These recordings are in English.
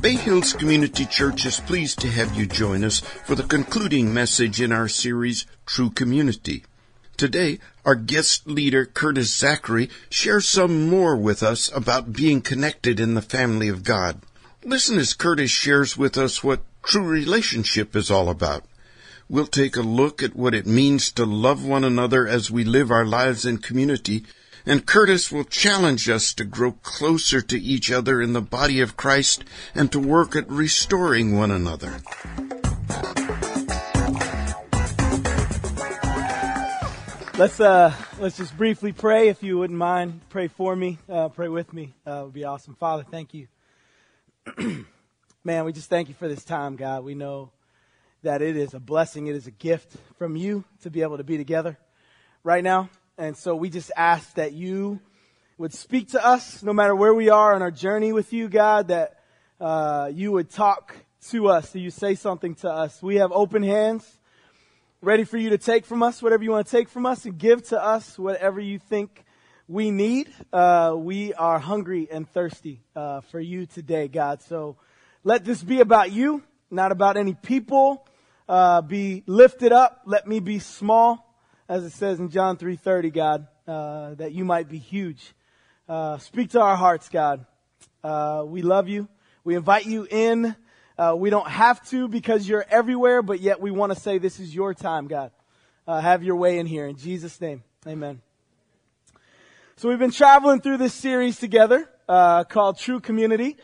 Bay Hills Community Church is pleased to have you join us for the concluding message in our series, True Community. Today, our guest leader, Curtis Zachary, shares some more with us about being connected in the family of God. Listen as Curtis shares with us what true relationship is all about. We'll take a look at what it means to love one another as we live our lives in community and Curtis will challenge us to grow closer to each other in the body of Christ and to work at restoring one another. Let's uh, let's just briefly pray, if you wouldn't mind. Pray for me. Uh, pray with me. Uh, would be awesome. Father, thank you. Man, we just thank you for this time, God. We know that it is a blessing. It is a gift from you to be able to be together right now. And so we just ask that you would speak to us no matter where we are on our journey with you, God, that uh, you would talk to us, that you say something to us. We have open hands, ready for you to take from us whatever you want to take from us and give to us whatever you think we need. Uh, we are hungry and thirsty uh, for you today, God. So let this be about you, not about any people. Uh, be lifted up. Let me be small as it says in John 3:30, God, uh, that you might be huge. Uh, speak to our hearts, God. Uh, we love you. We invite you in. Uh, we don't have to because you're everywhere, but yet we want to say this is your time, God. Uh, have your way in here in Jesus' name, Amen. So we've been traveling through this series together uh, called True Community.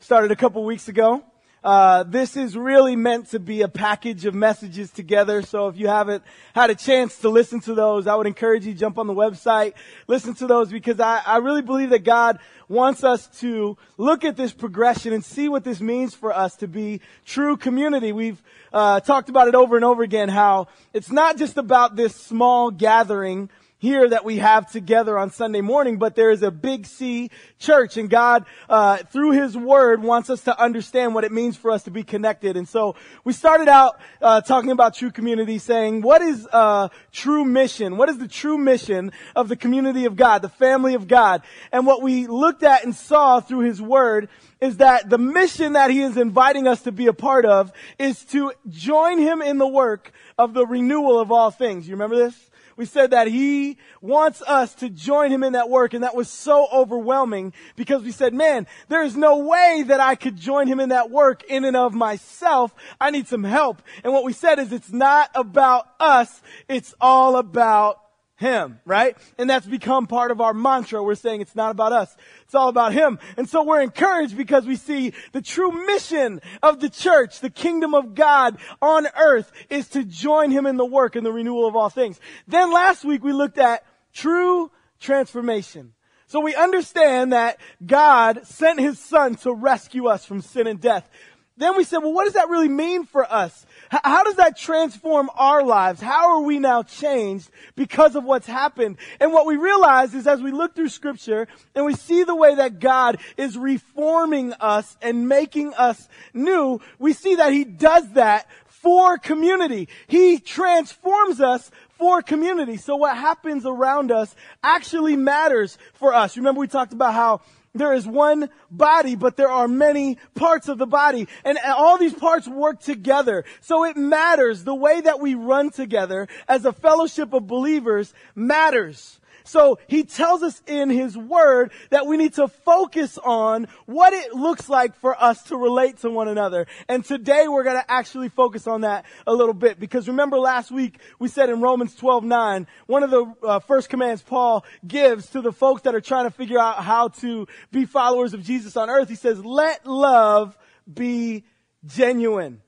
Started a couple weeks ago. Uh, this is really meant to be a package of messages together. So if you haven't had a chance to listen to those, I would encourage you jump on the website, listen to those because I, I really believe that God wants us to look at this progression and see what this means for us to be true community. We've uh, talked about it over and over again how it's not just about this small gathering here that we have together on Sunday morning, but there is a big C church and God, uh, through His Word wants us to understand what it means for us to be connected. And so we started out, uh, talking about true community saying, what is, uh, true mission? What is the true mission of the community of God, the family of God? And what we looked at and saw through His Word is that the mission that He is inviting us to be a part of is to join Him in the work of the renewal of all things. You remember this? We said that he wants us to join him in that work and that was so overwhelming because we said, man, there is no way that I could join him in that work in and of myself. I need some help. And what we said is it's not about us. It's all about him, right? And that's become part of our mantra. We're saying it's not about us. It's all about Him. And so we're encouraged because we see the true mission of the church, the kingdom of God on earth is to join Him in the work and the renewal of all things. Then last week we looked at true transformation. So we understand that God sent His Son to rescue us from sin and death. Then we said, well, what does that really mean for us? How does that transform our lives? How are we now changed because of what's happened? And what we realize is as we look through scripture and we see the way that God is reforming us and making us new, we see that He does that for community. He transforms us for community. So what happens around us actually matters for us. Remember we talked about how there is one body, but there are many parts of the body. And all these parts work together. So it matters. The way that we run together as a fellowship of believers matters. So he tells us in his word that we need to focus on what it looks like for us to relate to one another. And today we're going to actually focus on that a little bit because remember last week we said in Romans 12, 9, one of the uh, first commands Paul gives to the folks that are trying to figure out how to be followers of Jesus on earth. He says, let love be genuine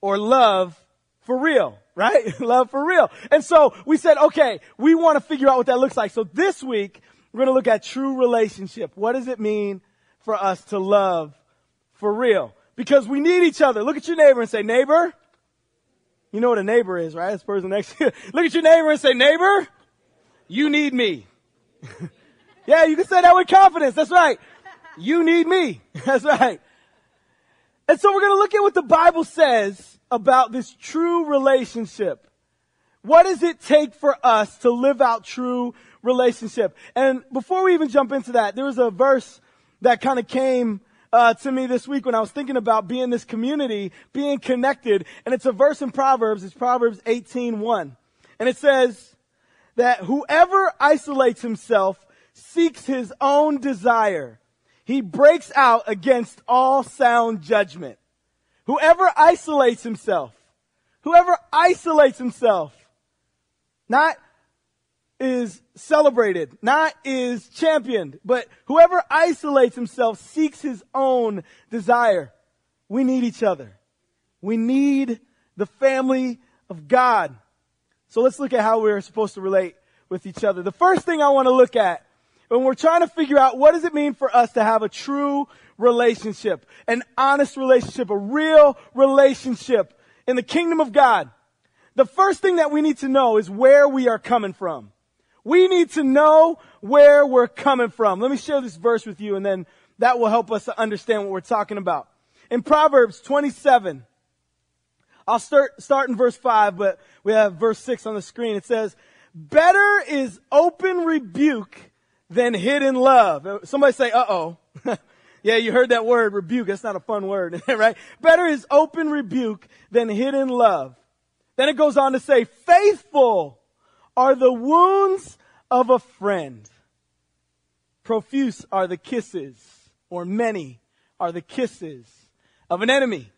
or love for real right? Love for real. And so we said, okay, we want to figure out what that looks like. So this week, we're going to look at true relationship. What does it mean for us to love for real? Because we need each other. Look at your neighbor and say, neighbor. You know what a neighbor is, right? This person next to you. Look at your neighbor and say, neighbor, you need me. yeah, you can say that with confidence. That's right. You need me. That's right. And so we're going to look at what the Bible says about this true relationship. What does it take for us to live out true relationship? And before we even jump into that, there was a verse that kind of came uh, to me this week when I was thinking about being this community, being connected, and it's a verse in Proverbs. It's Proverbs 18:1, and it says that whoever isolates himself seeks his own desire. He breaks out against all sound judgment. Whoever isolates himself, whoever isolates himself, not is celebrated, not is championed, but whoever isolates himself seeks his own desire. We need each other. We need the family of God. So let's look at how we're supposed to relate with each other. The first thing I want to look at when we're trying to figure out what does it mean for us to have a true relationship, an honest relationship, a real relationship in the kingdom of God. The first thing that we need to know is where we are coming from. We need to know where we're coming from. Let me share this verse with you and then that will help us to understand what we're talking about. In Proverbs 27, I'll start, start in verse 5, but we have verse 6 on the screen. It says, Better is open rebuke than hidden love. Uh, somebody say, uh-oh. yeah, you heard that word, rebuke. That's not a fun word, right? Better is open rebuke than hidden love. Then it goes on to say, faithful are the wounds of a friend. Profuse are the kisses, or many are the kisses of an enemy.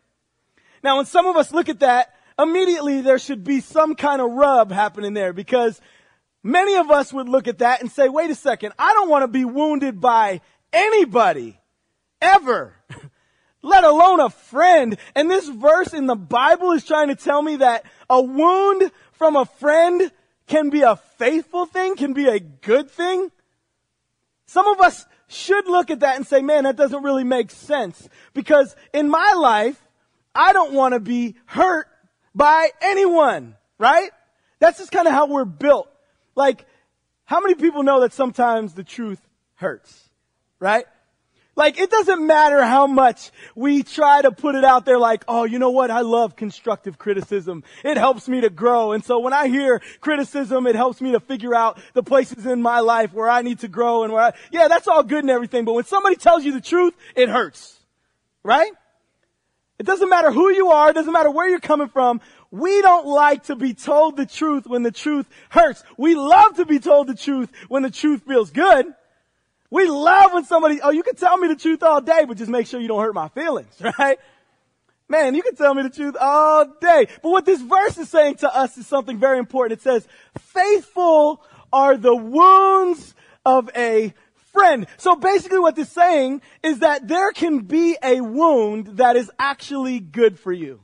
Now, when some of us look at that, immediately there should be some kind of rub happening there because many of us would look at that and say, wait a second, I don't want to be wounded by anybody ever, let alone a friend. And this verse in the Bible is trying to tell me that a wound from a friend can be a faithful thing, can be a good thing. Some of us should look at that and say, man, that doesn't really make sense. Because in my life, I don't want to be hurt by anyone, right? That's just kind of how we're built. Like, how many people know that sometimes the truth hurts, right? Like, it doesn't matter how much we try to put it out there like, oh, you know what? I love constructive criticism. It helps me to grow. And so when I hear criticism, it helps me to figure out the places in my life where I need to grow and where I, yeah, that's all good and everything. But when somebody tells you the truth, it hurts. Right? It doesn't matter who you are. It doesn't matter where you're coming from. We don't like to be told the truth when the truth hurts. We love to be told the truth when the truth feels good. We love when somebody, oh, you can tell me the truth all day, but just make sure you don't hurt my feelings, right? Man, you can tell me the truth all day. But what this verse is saying to us is something very important. It says, faithful are the wounds of a friend. So basically what this is saying is that there can be a wound that is actually good for you.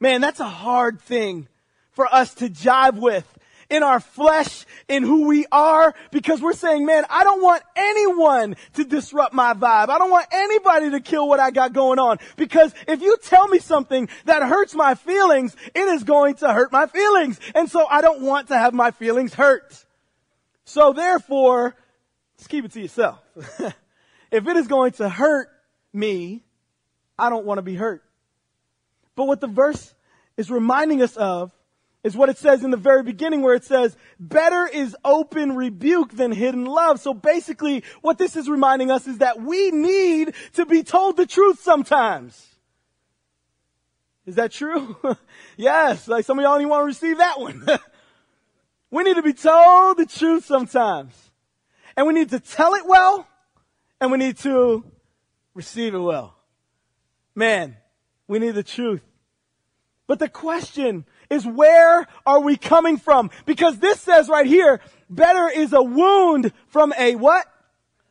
Man, that's a hard thing for us to jive with in our flesh, in who we are, because we're saying, man, I don't want anyone to disrupt my vibe. I don't want anybody to kill what I got going on. Because if you tell me something that hurts my feelings, it is going to hurt my feelings. And so I don't want to have my feelings hurt. So therefore, just keep it to yourself. if it is going to hurt me, I don't want to be hurt. But what the verse is reminding us of is what it says in the very beginning where it says, better is open rebuke than hidden love. So basically what this is reminding us is that we need to be told the truth sometimes. Is that true? yes. Like some of y'all don't want to receive that one. we need to be told the truth sometimes. And we need to tell it well and we need to receive it well. Man, we need the truth. But the question is where are we coming from? Because this says right here, better is a wound from a what?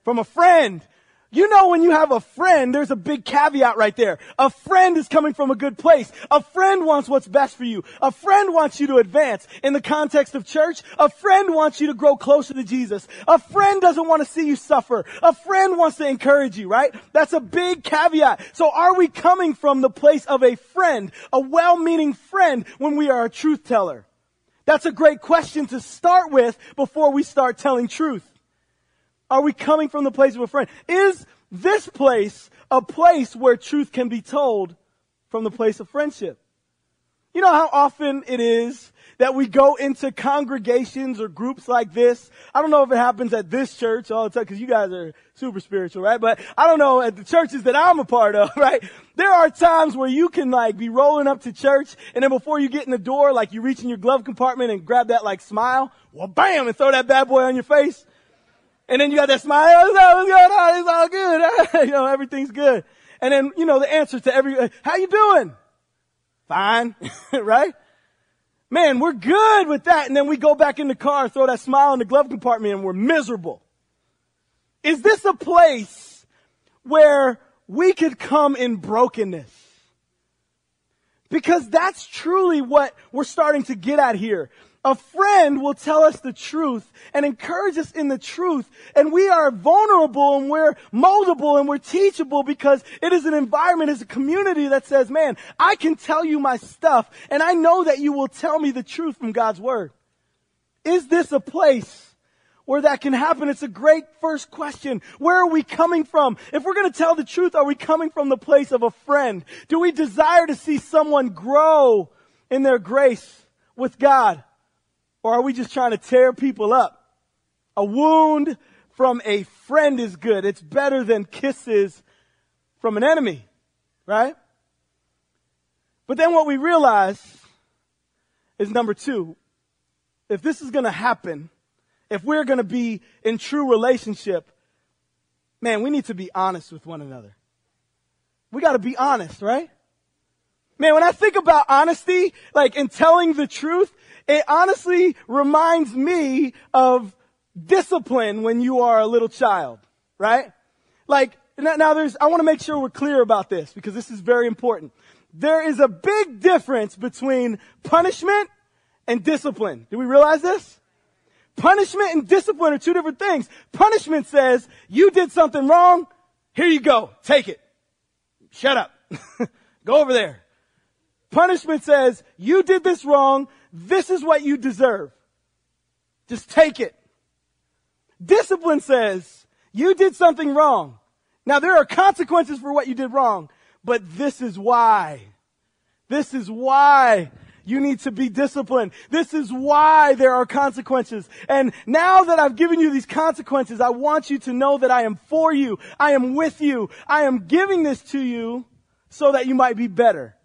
From a friend. You know when you have a friend, there's a big caveat right there. A friend is coming from a good place. A friend wants what's best for you. A friend wants you to advance. In the context of church, a friend wants you to grow closer to Jesus. A friend doesn't want to see you suffer. A friend wants to encourage you, right? That's a big caveat. So are we coming from the place of a friend, a well-meaning friend when we are a truth teller? That's a great question to start with before we start telling truth. Are we coming from the place of a friend? Is this place a place where truth can be told from the place of friendship? You know how often it is that we go into congregations or groups like this. I don't know if it happens at this church all the time because you guys are super spiritual, right? But I don't know at the churches that I'm a part of, right? There are times where you can like be rolling up to church and then before you get in the door, like you reach in your glove compartment and grab that like smile, well bam, and throw that bad boy on your face. And then you got that smile, what's, up, what's going on? It's all good. you know, everything's good. And then, you know, the answer to every, how you doing? Fine. right? Man, we're good with that. And then we go back in the car, throw that smile in the glove compartment and we're miserable. Is this a place where we could come in brokenness? Because that's truly what we're starting to get at here. A friend will tell us the truth and encourage us in the truth. And we are vulnerable and we're moldable and we're teachable because it is an environment, it's a community that says, man, I can tell you my stuff and I know that you will tell me the truth from God's word. Is this a place where that can happen? It's a great first question. Where are we coming from? If we're going to tell the truth, are we coming from the place of a friend? Do we desire to see someone grow in their grace with God? Or are we just trying to tear people up? A wound from a friend is good. It's better than kisses from an enemy, right? But then what we realize is number two, if this is going to happen, if we're going to be in true relationship, man, we need to be honest with one another. We got to be honest, right? Man, when I think about honesty, like in telling the truth, it honestly reminds me of discipline when you are a little child, right? Like, now there's, I want to make sure we're clear about this because this is very important. There is a big difference between punishment and discipline. Do we realize this? Punishment and discipline are two different things. Punishment says, you did something wrong, here you go, take it. Shut up. go over there. Punishment says, you did this wrong, this is what you deserve. Just take it. Discipline says, you did something wrong. Now there are consequences for what you did wrong, but this is why. This is why you need to be disciplined. This is why there are consequences. And now that I've given you these consequences, I want you to know that I am for you. I am with you. I am giving this to you so that you might be better.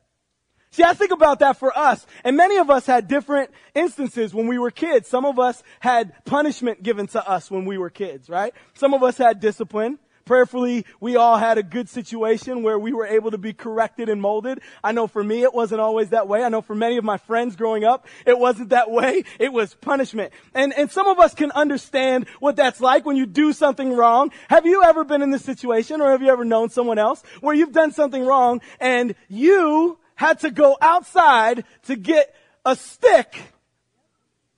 See, I think about that for us. And many of us had different instances when we were kids. Some of us had punishment given to us when we were kids, right? Some of us had discipline. Prayerfully, we all had a good situation where we were able to be corrected and molded. I know for me, it wasn't always that way. I know for many of my friends growing up, it wasn't that way. It was punishment. And, and some of us can understand what that's like when you do something wrong. Have you ever been in this situation or have you ever known someone else where you've done something wrong and you had to go outside to get a stick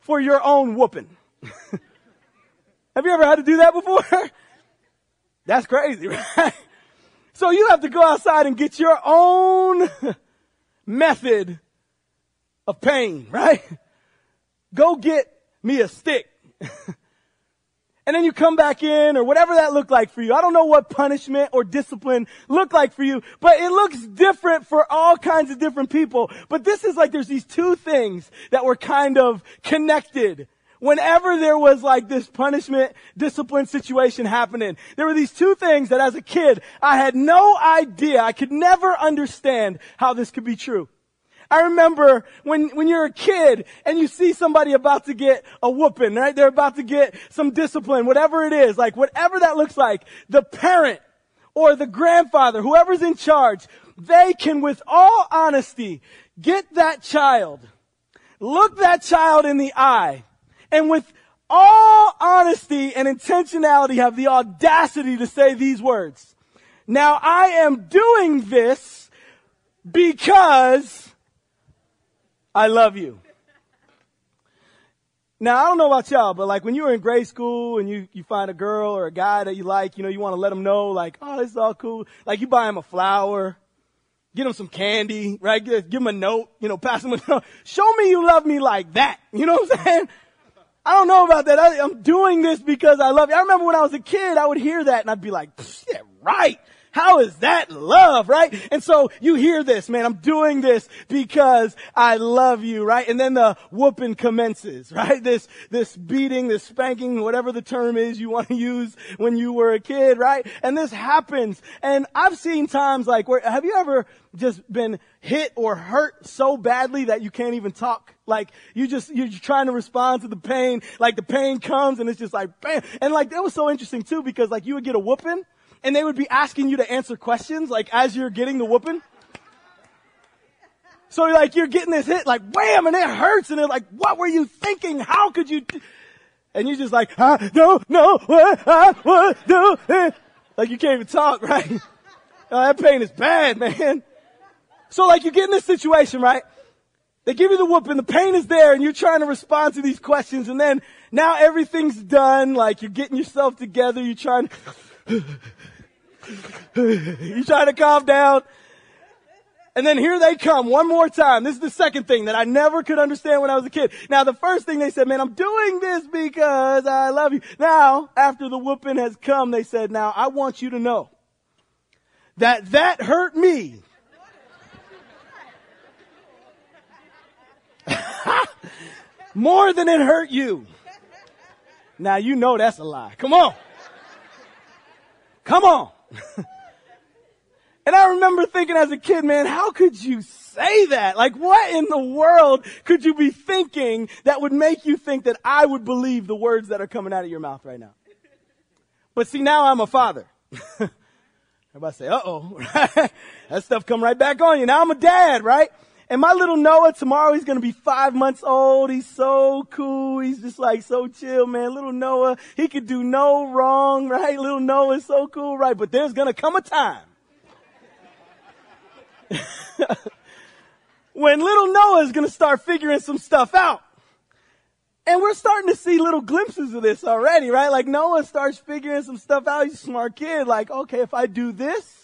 for your own whooping. have you ever had to do that before? That's crazy, right? So you have to go outside and get your own method of pain, right? Go get me a stick. And then you come back in or whatever that looked like for you. I don't know what punishment or discipline looked like for you, but it looks different for all kinds of different people. But this is like there's these two things that were kind of connected. Whenever there was like this punishment, discipline situation happening, there were these two things that as a kid, I had no idea, I could never understand how this could be true. I remember when, when you're a kid and you see somebody about to get a whooping, right? They're about to get some discipline, whatever it is, like whatever that looks like, the parent or the grandfather, whoever's in charge, they can with all honesty get that child, look that child in the eye, and with all honesty and intentionality have the audacity to say these words. Now I am doing this because I love you. Now, I don't know about y'all, but like when you were in grade school and you, you find a girl or a guy that you like, you know, you want to let them know like, oh, this is all cool. Like you buy him a flower, get him some candy, right? Give, give him a note, you know, pass him a note. Show me you love me like that. You know what I'm saying? I don't know about that. I, am doing this because I love you. I remember when I was a kid, I would hear that and I'd be like, yeah, right. How is that love, right? And so you hear this, man, I'm doing this because I love you, right? And then the whooping commences, right? This, this beating, this spanking, whatever the term is you want to use when you were a kid, right? And this happens. And I've seen times like where, have you ever just been hit or hurt so badly that you can't even talk? Like you just, you're trying to respond to the pain, like the pain comes and it's just like bam. And like that was so interesting too because like you would get a whooping and they would be asking you to answer questions like as you're getting the whooping. So like you're getting this hit like wham and it hurts and they're like, what were you thinking? How could you? And you're just like, I don't know what I would do. Like you can't even talk, right? Oh, that pain is bad, man. So like you get in this situation, right? They give you the whooping, the pain is there, and you're trying to respond to these questions, and then now everything's done, like you're getting yourself together, you're trying you try to calm down. And then here they come one more time. This is the second thing that I never could understand when I was a kid. Now the first thing they said, man, I'm doing this because I love you. Now, after the whooping has come, they said, now I want you to know that that hurt me. More than it hurt you. Now you know that's a lie. Come on. Come on. and I remember thinking as a kid, man, how could you say that? Like what in the world could you be thinking that would make you think that I would believe the words that are coming out of your mouth right now? But see, now I'm a father. Everybody say, uh oh, that stuff come right back on you. Now I'm a dad, right? And my little Noah, tomorrow he's gonna be five months old. He's so cool. He's just like so chill, man. Little Noah, he could do no wrong, right? Little Noah is so cool, right? But there's gonna come a time when little Noah is gonna start figuring some stuff out. And we're starting to see little glimpses of this already, right? Like Noah starts figuring some stuff out. He's a smart kid. Like, okay, if I do this,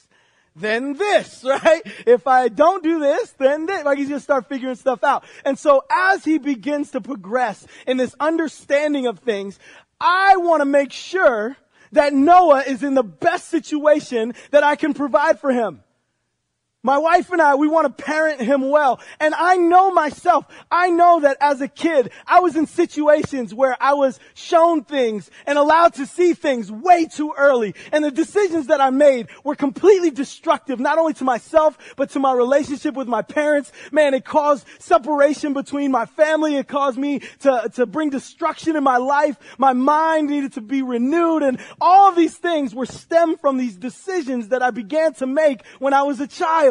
then this, right? If I don't do this, then this. Like he's gonna start figuring stuff out. And so as he begins to progress in this understanding of things, I want to make sure that Noah is in the best situation that I can provide for him. My wife and I, we want to parent him well. And I know myself, I know that as a kid, I was in situations where I was shown things and allowed to see things way too early. And the decisions that I made were completely destructive, not only to myself, but to my relationship with my parents. Man, it caused separation between my family. It caused me to, to bring destruction in my life. My mind needed to be renewed. And all these things were stemmed from these decisions that I began to make when I was a child.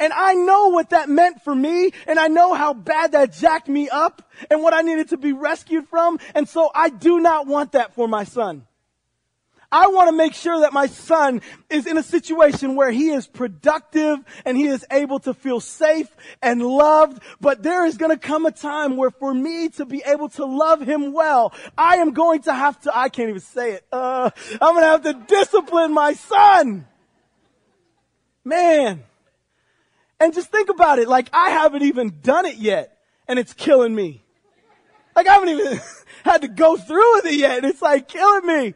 And I know what that meant for me, and I know how bad that jacked me up, and what I needed to be rescued from, and so I do not want that for my son. I want to make sure that my son is in a situation where he is productive and he is able to feel safe and loved. But there is going to come a time where for me to be able to love him well, I am going to have to, I can't even say it. Uh, I'm going to have to discipline my son. Man. And just think about it. Like I haven't even done it yet and it's killing me. Like I haven't even had to go through with it yet and it's like killing me.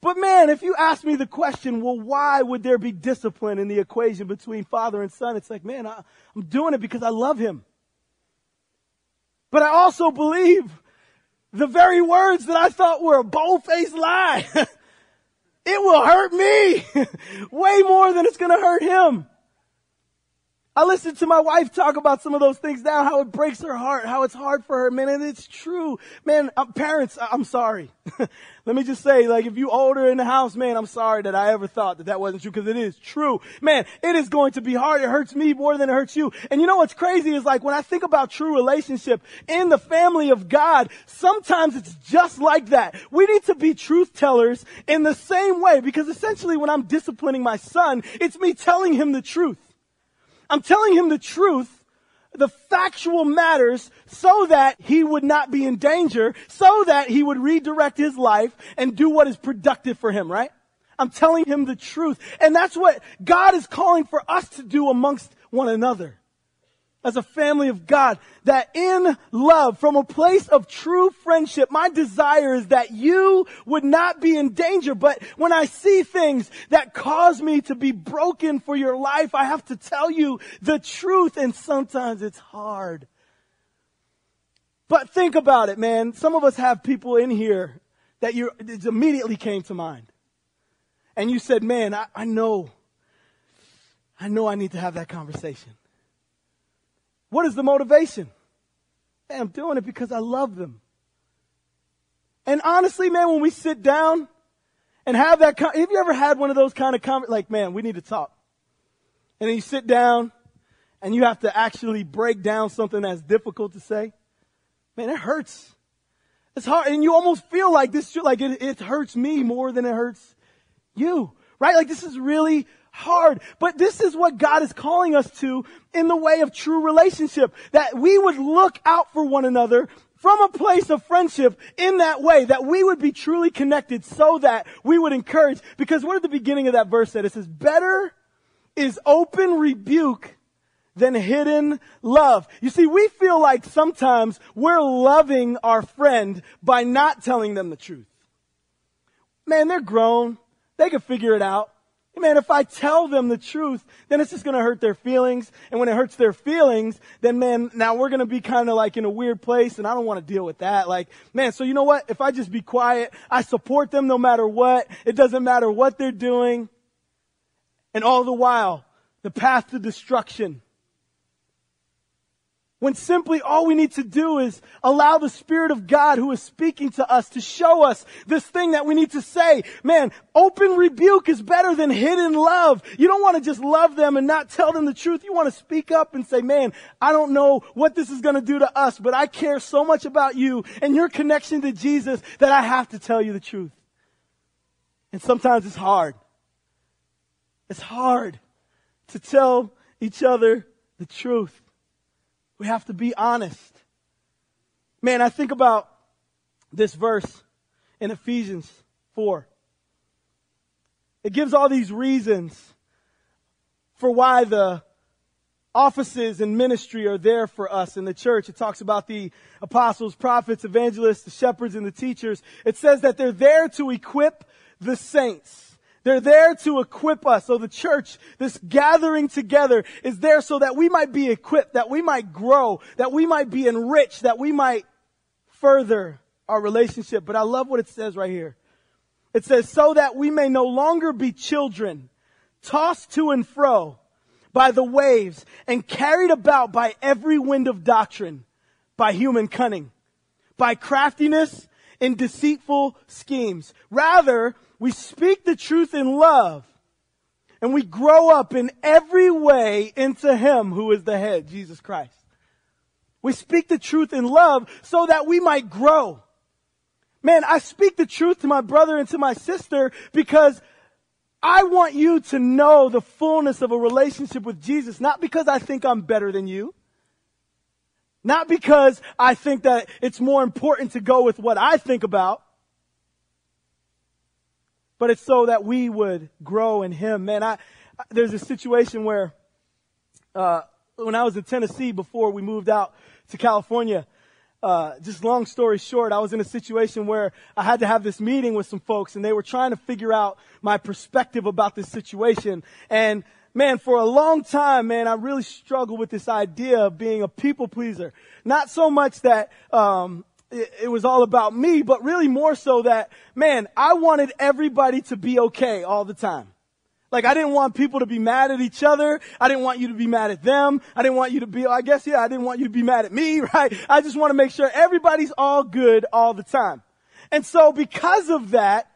But man, if you ask me the question, well, why would there be discipline in the equation between father and son? It's like, man, I, I'm doing it because I love him. But I also believe the very words that I thought were a bold-faced lie. it will hurt me way more than it's going to hurt him. I listened to my wife talk about some of those things now, how it breaks her heart, how it's hard for her, man, and it's true. Man, uh, parents, I'm sorry. Let me just say, like, if you older in the house, man, I'm sorry that I ever thought that that wasn't true, because it is true. Man, it is going to be hard. It hurts me more than it hurts you. And you know what's crazy is like, when I think about true relationship in the family of God, sometimes it's just like that. We need to be truth tellers in the same way, because essentially when I'm disciplining my son, it's me telling him the truth. I'm telling him the truth, the factual matters, so that he would not be in danger, so that he would redirect his life and do what is productive for him, right? I'm telling him the truth. And that's what God is calling for us to do amongst one another. As a family of God, that in love, from a place of true friendship, my desire is that you would not be in danger. But when I see things that cause me to be broken for your life, I have to tell you the truth, and sometimes it's hard. But think about it, man. Some of us have people in here that you immediately came to mind. And you said, man, I, I know, I know I need to have that conversation. What is the motivation? Hey, I'm doing it because I love them. And honestly, man, when we sit down and have that, have you ever had one of those kind of comments? Like, man, we need to talk. And then you sit down and you have to actually break down something that's difficult to say. Man, it hurts. It's hard. And you almost feel like this, like it, it hurts me more than it hurts you. Right? Like this is really hard. But this is what God is calling us to in the way of true relationship. That we would look out for one another from a place of friendship in that way, that we would be truly connected so that we would encourage. Because what at the beginning of that verse said? It says, better is open rebuke than hidden love. You see, we feel like sometimes we're loving our friend by not telling them the truth. Man, they're grown. They can figure it out. Man, if I tell them the truth, then it's just gonna hurt their feelings. And when it hurts their feelings, then man, now we're gonna be kind of like in a weird place and I don't want to deal with that. Like, man, so you know what? If I just be quiet, I support them no matter what. It doesn't matter what they're doing. And all the while, the path to destruction when simply all we need to do is allow the Spirit of God who is speaking to us to show us this thing that we need to say. Man, open rebuke is better than hidden love. You don't want to just love them and not tell them the truth. You want to speak up and say, man, I don't know what this is going to do to us, but I care so much about you and your connection to Jesus that I have to tell you the truth. And sometimes it's hard. It's hard to tell each other the truth. We have to be honest. Man, I think about this verse in Ephesians 4. It gives all these reasons for why the offices and ministry are there for us in the church. It talks about the apostles, prophets, evangelists, the shepherds, and the teachers. It says that they're there to equip the saints. They're there to equip us. So the church, this gathering together is there so that we might be equipped, that we might grow, that we might be enriched, that we might further our relationship. But I love what it says right here. It says, so that we may no longer be children, tossed to and fro by the waves and carried about by every wind of doctrine, by human cunning, by craftiness and deceitful schemes. Rather, we speak the truth in love and we grow up in every way into Him who is the head, Jesus Christ. We speak the truth in love so that we might grow. Man, I speak the truth to my brother and to my sister because I want you to know the fullness of a relationship with Jesus, not because I think I'm better than you. Not because I think that it's more important to go with what I think about but it's so that we would grow in Him. Man, I, there's a situation where, uh, when I was in Tennessee before we moved out to California, uh, just long story short, I was in a situation where I had to have this meeting with some folks and they were trying to figure out my perspective about this situation. And man, for a long time, man, I really struggled with this idea of being a people pleaser. Not so much that, um, it, was all about me, but really more so that, man, I wanted everybody to be okay all the time. Like I didn't want people to be mad at each other. I didn't want you to be mad at them. I didn't want you to be, I guess, yeah, I didn't want you to be mad at me, right? I just want to make sure everybody's all good all the time. And so because of that,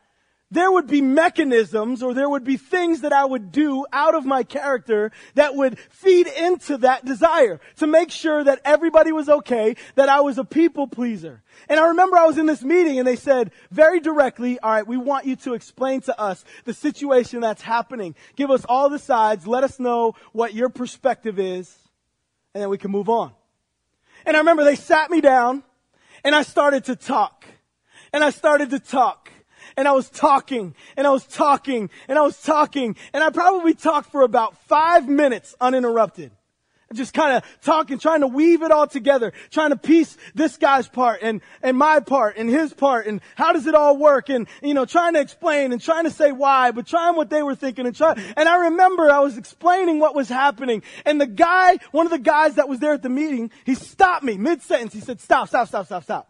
there would be mechanisms or there would be things that I would do out of my character that would feed into that desire to make sure that everybody was okay, that I was a people pleaser. And I remember I was in this meeting and they said very directly, all right, we want you to explain to us the situation that's happening. Give us all the sides. Let us know what your perspective is and then we can move on. And I remember they sat me down and I started to talk and I started to talk and I was talking and I was talking and I was talking and I probably talked for about five minutes uninterrupted. just kind of talking, trying to weave it all together, trying to piece this guy's part and, and my part and his part and how does it all work and, you know, trying to explain and trying to say why, but trying what they were thinking and trying. And I remember I was explaining what was happening and the guy, one of the guys that was there at the meeting, he stopped me mid-sentence. He said, stop, stop, stop, stop, stop.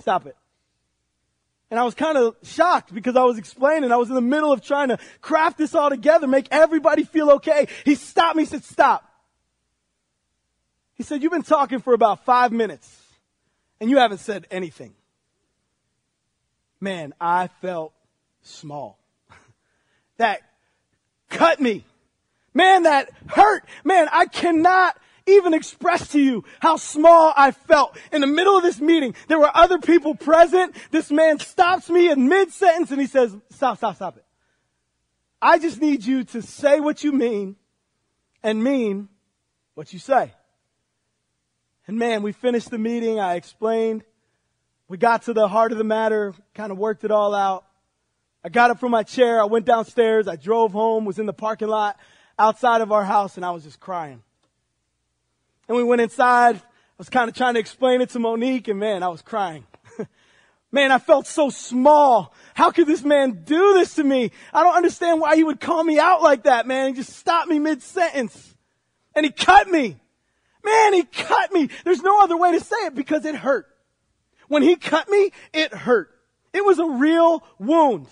Stop it. And I was kind of shocked because I was explaining. I was in the middle of trying to craft this all together, make everybody feel okay. He stopped me, He said, stop. He said, You've been talking for about five minutes and you haven't said anything. Man, I felt small. that cut me. Man, that hurt. Man, I cannot even express to you how small I felt. In the middle of this meeting, there were other people present. This man stops me in mid sentence and he says, Stop, stop, stop it. I just need you to say what you mean and mean what you say. And man, we finished the meeting. I explained. We got to the heart of the matter, kind of worked it all out. I got up from my chair. I went downstairs. I drove home, was in the parking lot outside of our house, and I was just crying. And we went inside. I was kind of trying to explain it to Monique, and man, I was crying. man, I felt so small. How could this man do this to me? I don't understand why he would call me out like that, man. He just stopped me mid sentence. And he cut me. Man, he cut me. There's no other way to say it because it hurt. When he cut me, it hurt. It was a real wound.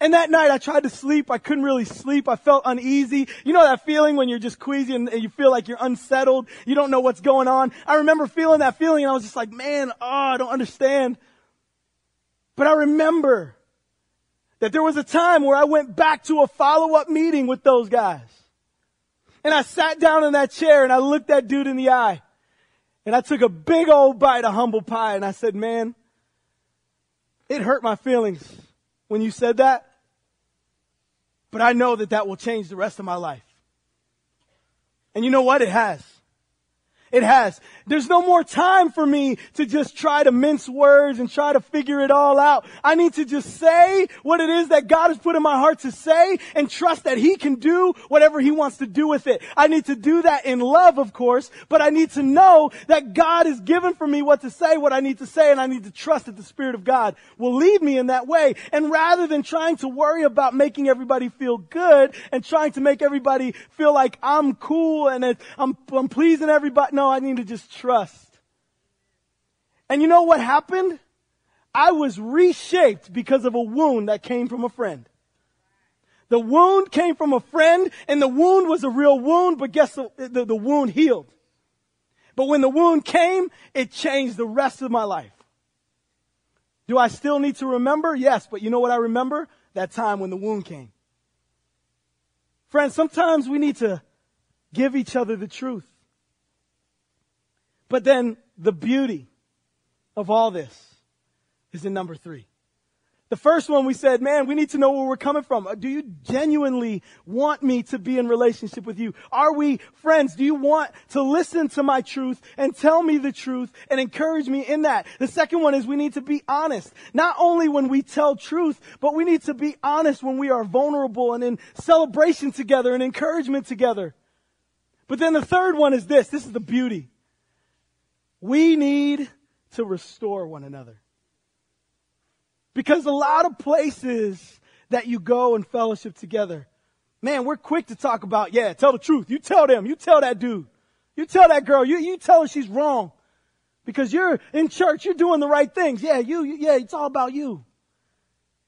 And that night I tried to sleep. I couldn't really sleep. I felt uneasy. You know that feeling when you're just queasy and you feel like you're unsettled. You don't know what's going on. I remember feeling that feeling and I was just like, man, oh, I don't understand. But I remember that there was a time where I went back to a follow-up meeting with those guys. And I sat down in that chair and I looked that dude in the eye. And I took a big old bite of humble pie and I said, man, it hurt my feelings when you said that. But I know that that will change the rest of my life. And you know what? It has. It has. There's no more time for me to just try to mince words and try to figure it all out. I need to just say what it is that God has put in my heart to say and trust that He can do whatever He wants to do with it. I need to do that in love, of course, but I need to know that God has given for me what to say, what I need to say, and I need to trust that the Spirit of God will lead me in that way. And rather than trying to worry about making everybody feel good and trying to make everybody feel like I'm cool and I'm, I'm pleasing everybody, no, I need to just trust. And you know what happened? I was reshaped because of a wound that came from a friend. The wound came from a friend and the wound was a real wound, but guess the, the, the wound healed. But when the wound came, it changed the rest of my life. Do I still need to remember? Yes, but you know what I remember? That time when the wound came. Friends, sometimes we need to give each other the truth. But then the beauty of all this is in number three. The first one we said, man, we need to know where we're coming from. Uh, do you genuinely want me to be in relationship with you? Are we friends? Do you want to listen to my truth and tell me the truth and encourage me in that? The second one is we need to be honest. Not only when we tell truth, but we need to be honest when we are vulnerable and in celebration together and encouragement together. But then the third one is this. This is the beauty. We need to restore one another. Because a lot of places that you go and fellowship together, man, we're quick to talk about, yeah, tell the truth. You tell them. You tell that dude. You tell that girl. You, you tell her she's wrong. Because you're in church. You're doing the right things. Yeah, you, yeah, it's all about you.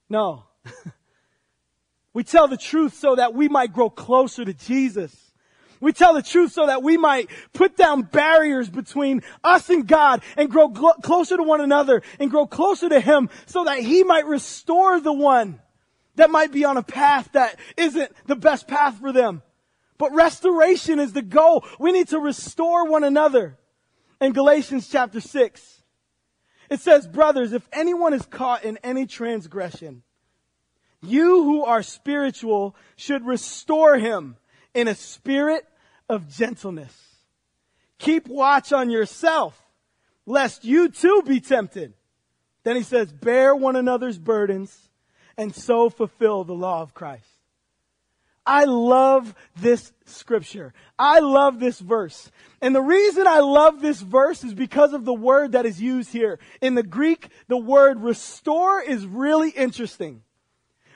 No. we tell the truth so that we might grow closer to Jesus. We tell the truth so that we might put down barriers between us and God and grow closer to one another and grow closer to Him so that He might restore the one that might be on a path that isn't the best path for them. But restoration is the goal. We need to restore one another. In Galatians chapter 6, it says, brothers, if anyone is caught in any transgression, you who are spiritual should restore him in a spirit of gentleness. Keep watch on yourself, lest you too be tempted. Then he says, bear one another's burdens and so fulfill the law of Christ. I love this scripture. I love this verse. And the reason I love this verse is because of the word that is used here. In the Greek, the word restore is really interesting.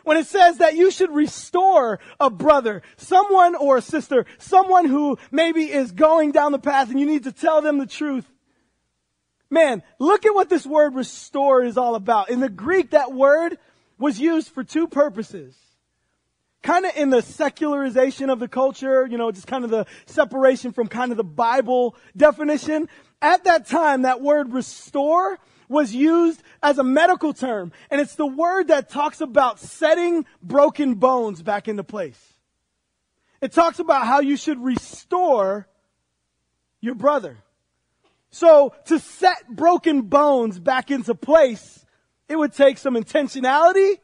When it says that you should restore a brother, someone or a sister, someone who maybe is going down the path and you need to tell them the truth. Man, look at what this word restore is all about. In the Greek, that word was used for two purposes kind of in the secularization of the culture, you know, just kind of the separation from kind of the Bible definition. At that time, that word restore was used as a medical term. And it's the word that talks about setting broken bones back into place. It talks about how you should restore your brother. So to set broken bones back into place, it would take some intentionality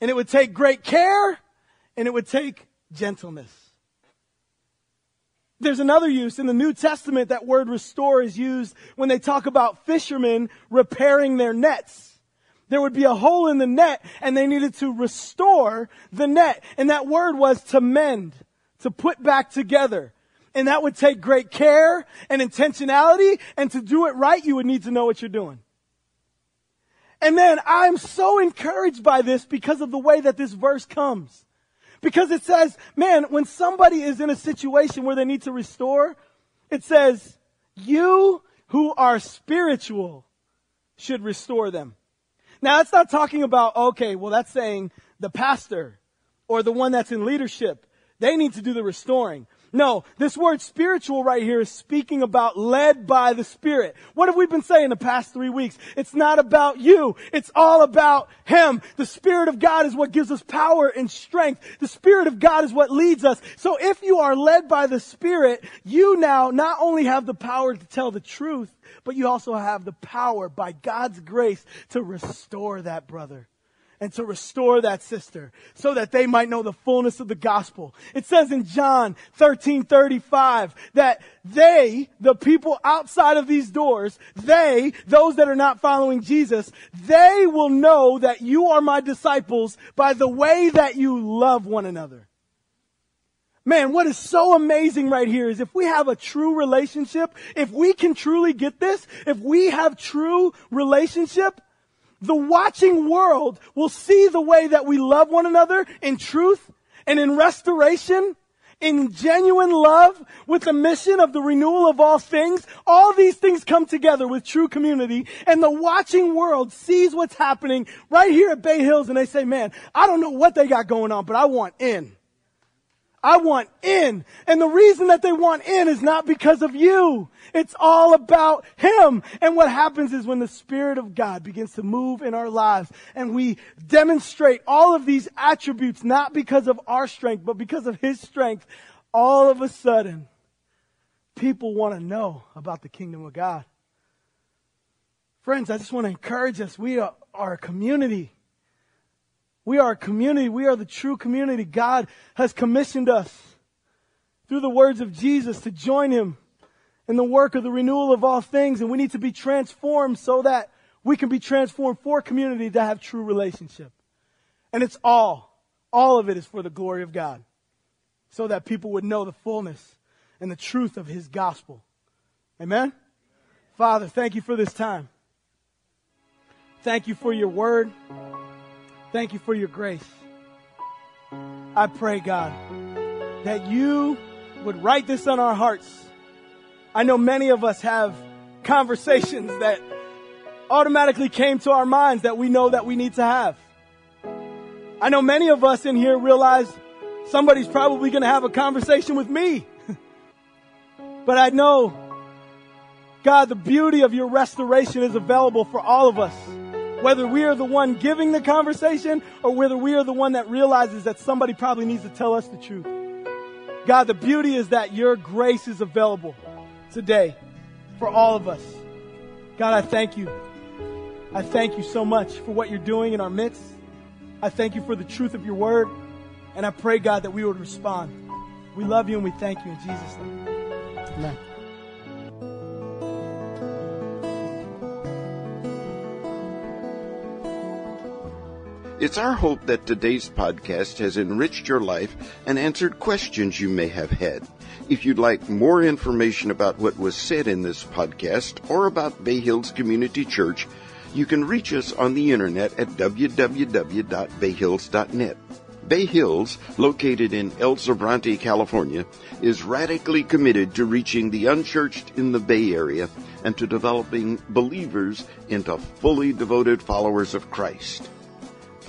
and it would take great care and it would take gentleness. There's another use in the New Testament that word restore is used when they talk about fishermen repairing their nets. There would be a hole in the net and they needed to restore the net. And that word was to mend, to put back together. And that would take great care and intentionality. And to do it right, you would need to know what you're doing. And then I'm so encouraged by this because of the way that this verse comes. Because it says, man, when somebody is in a situation where they need to restore, it says, you who are spiritual should restore them. Now, it's not talking about, okay, well, that's saying the pastor or the one that's in leadership. They need to do the restoring. No, this word spiritual right here is speaking about led by the Spirit. What have we been saying the past three weeks? It's not about you. It's all about Him. The Spirit of God is what gives us power and strength. The Spirit of God is what leads us. So if you are led by the Spirit, you now not only have the power to tell the truth, but you also have the power by God's grace to restore that brother and to restore that sister so that they might know the fullness of the gospel. It says in John 13, 35 that they, the people outside of these doors, they, those that are not following Jesus, they will know that you are my disciples by the way that you love one another. Man, what is so amazing right here is if we have a true relationship, if we can truly get this, if we have true relationship, the watching world will see the way that we love one another in truth and in restoration, in genuine love, with the mission of the renewal of all things. All these things come together with true community, and the watching world sees what's happening right here at Bay Hills, and they say, man, I don't know what they got going on, but I want in. I want in. And the reason that they want in is not because of you. It's all about Him. And what happens is when the Spirit of God begins to move in our lives and we demonstrate all of these attributes, not because of our strength, but because of His strength, all of a sudden, people want to know about the kingdom of God. Friends, I just want to encourage us. We are, are a community. We are a community. We are the true community. God has commissioned us through the words of Jesus to join Him in the work of the renewal of all things. And we need to be transformed so that we can be transformed for community to have true relationship. And it's all, all of it is for the glory of God. So that people would know the fullness and the truth of His gospel. Amen? Father, thank you for this time. Thank you for your word. Thank you for your grace. I pray, God, that you would write this on our hearts. I know many of us have conversations that automatically came to our minds that we know that we need to have. I know many of us in here realize somebody's probably going to have a conversation with me. but I know, God, the beauty of your restoration is available for all of us. Whether we are the one giving the conversation or whether we are the one that realizes that somebody probably needs to tell us the truth. God, the beauty is that your grace is available today for all of us. God, I thank you. I thank you so much for what you're doing in our midst. I thank you for the truth of your word. And I pray, God, that we would respond. We love you and we thank you in Jesus' name. Amen. It's our hope that today's podcast has enriched your life and answered questions you may have had. If you'd like more information about what was said in this podcast or about Bay Hills Community Church, you can reach us on the internet at www.bayhills.net. Bay Hills, located in El Sobrante, California, is radically committed to reaching the unchurched in the Bay Area and to developing believers into fully devoted followers of Christ.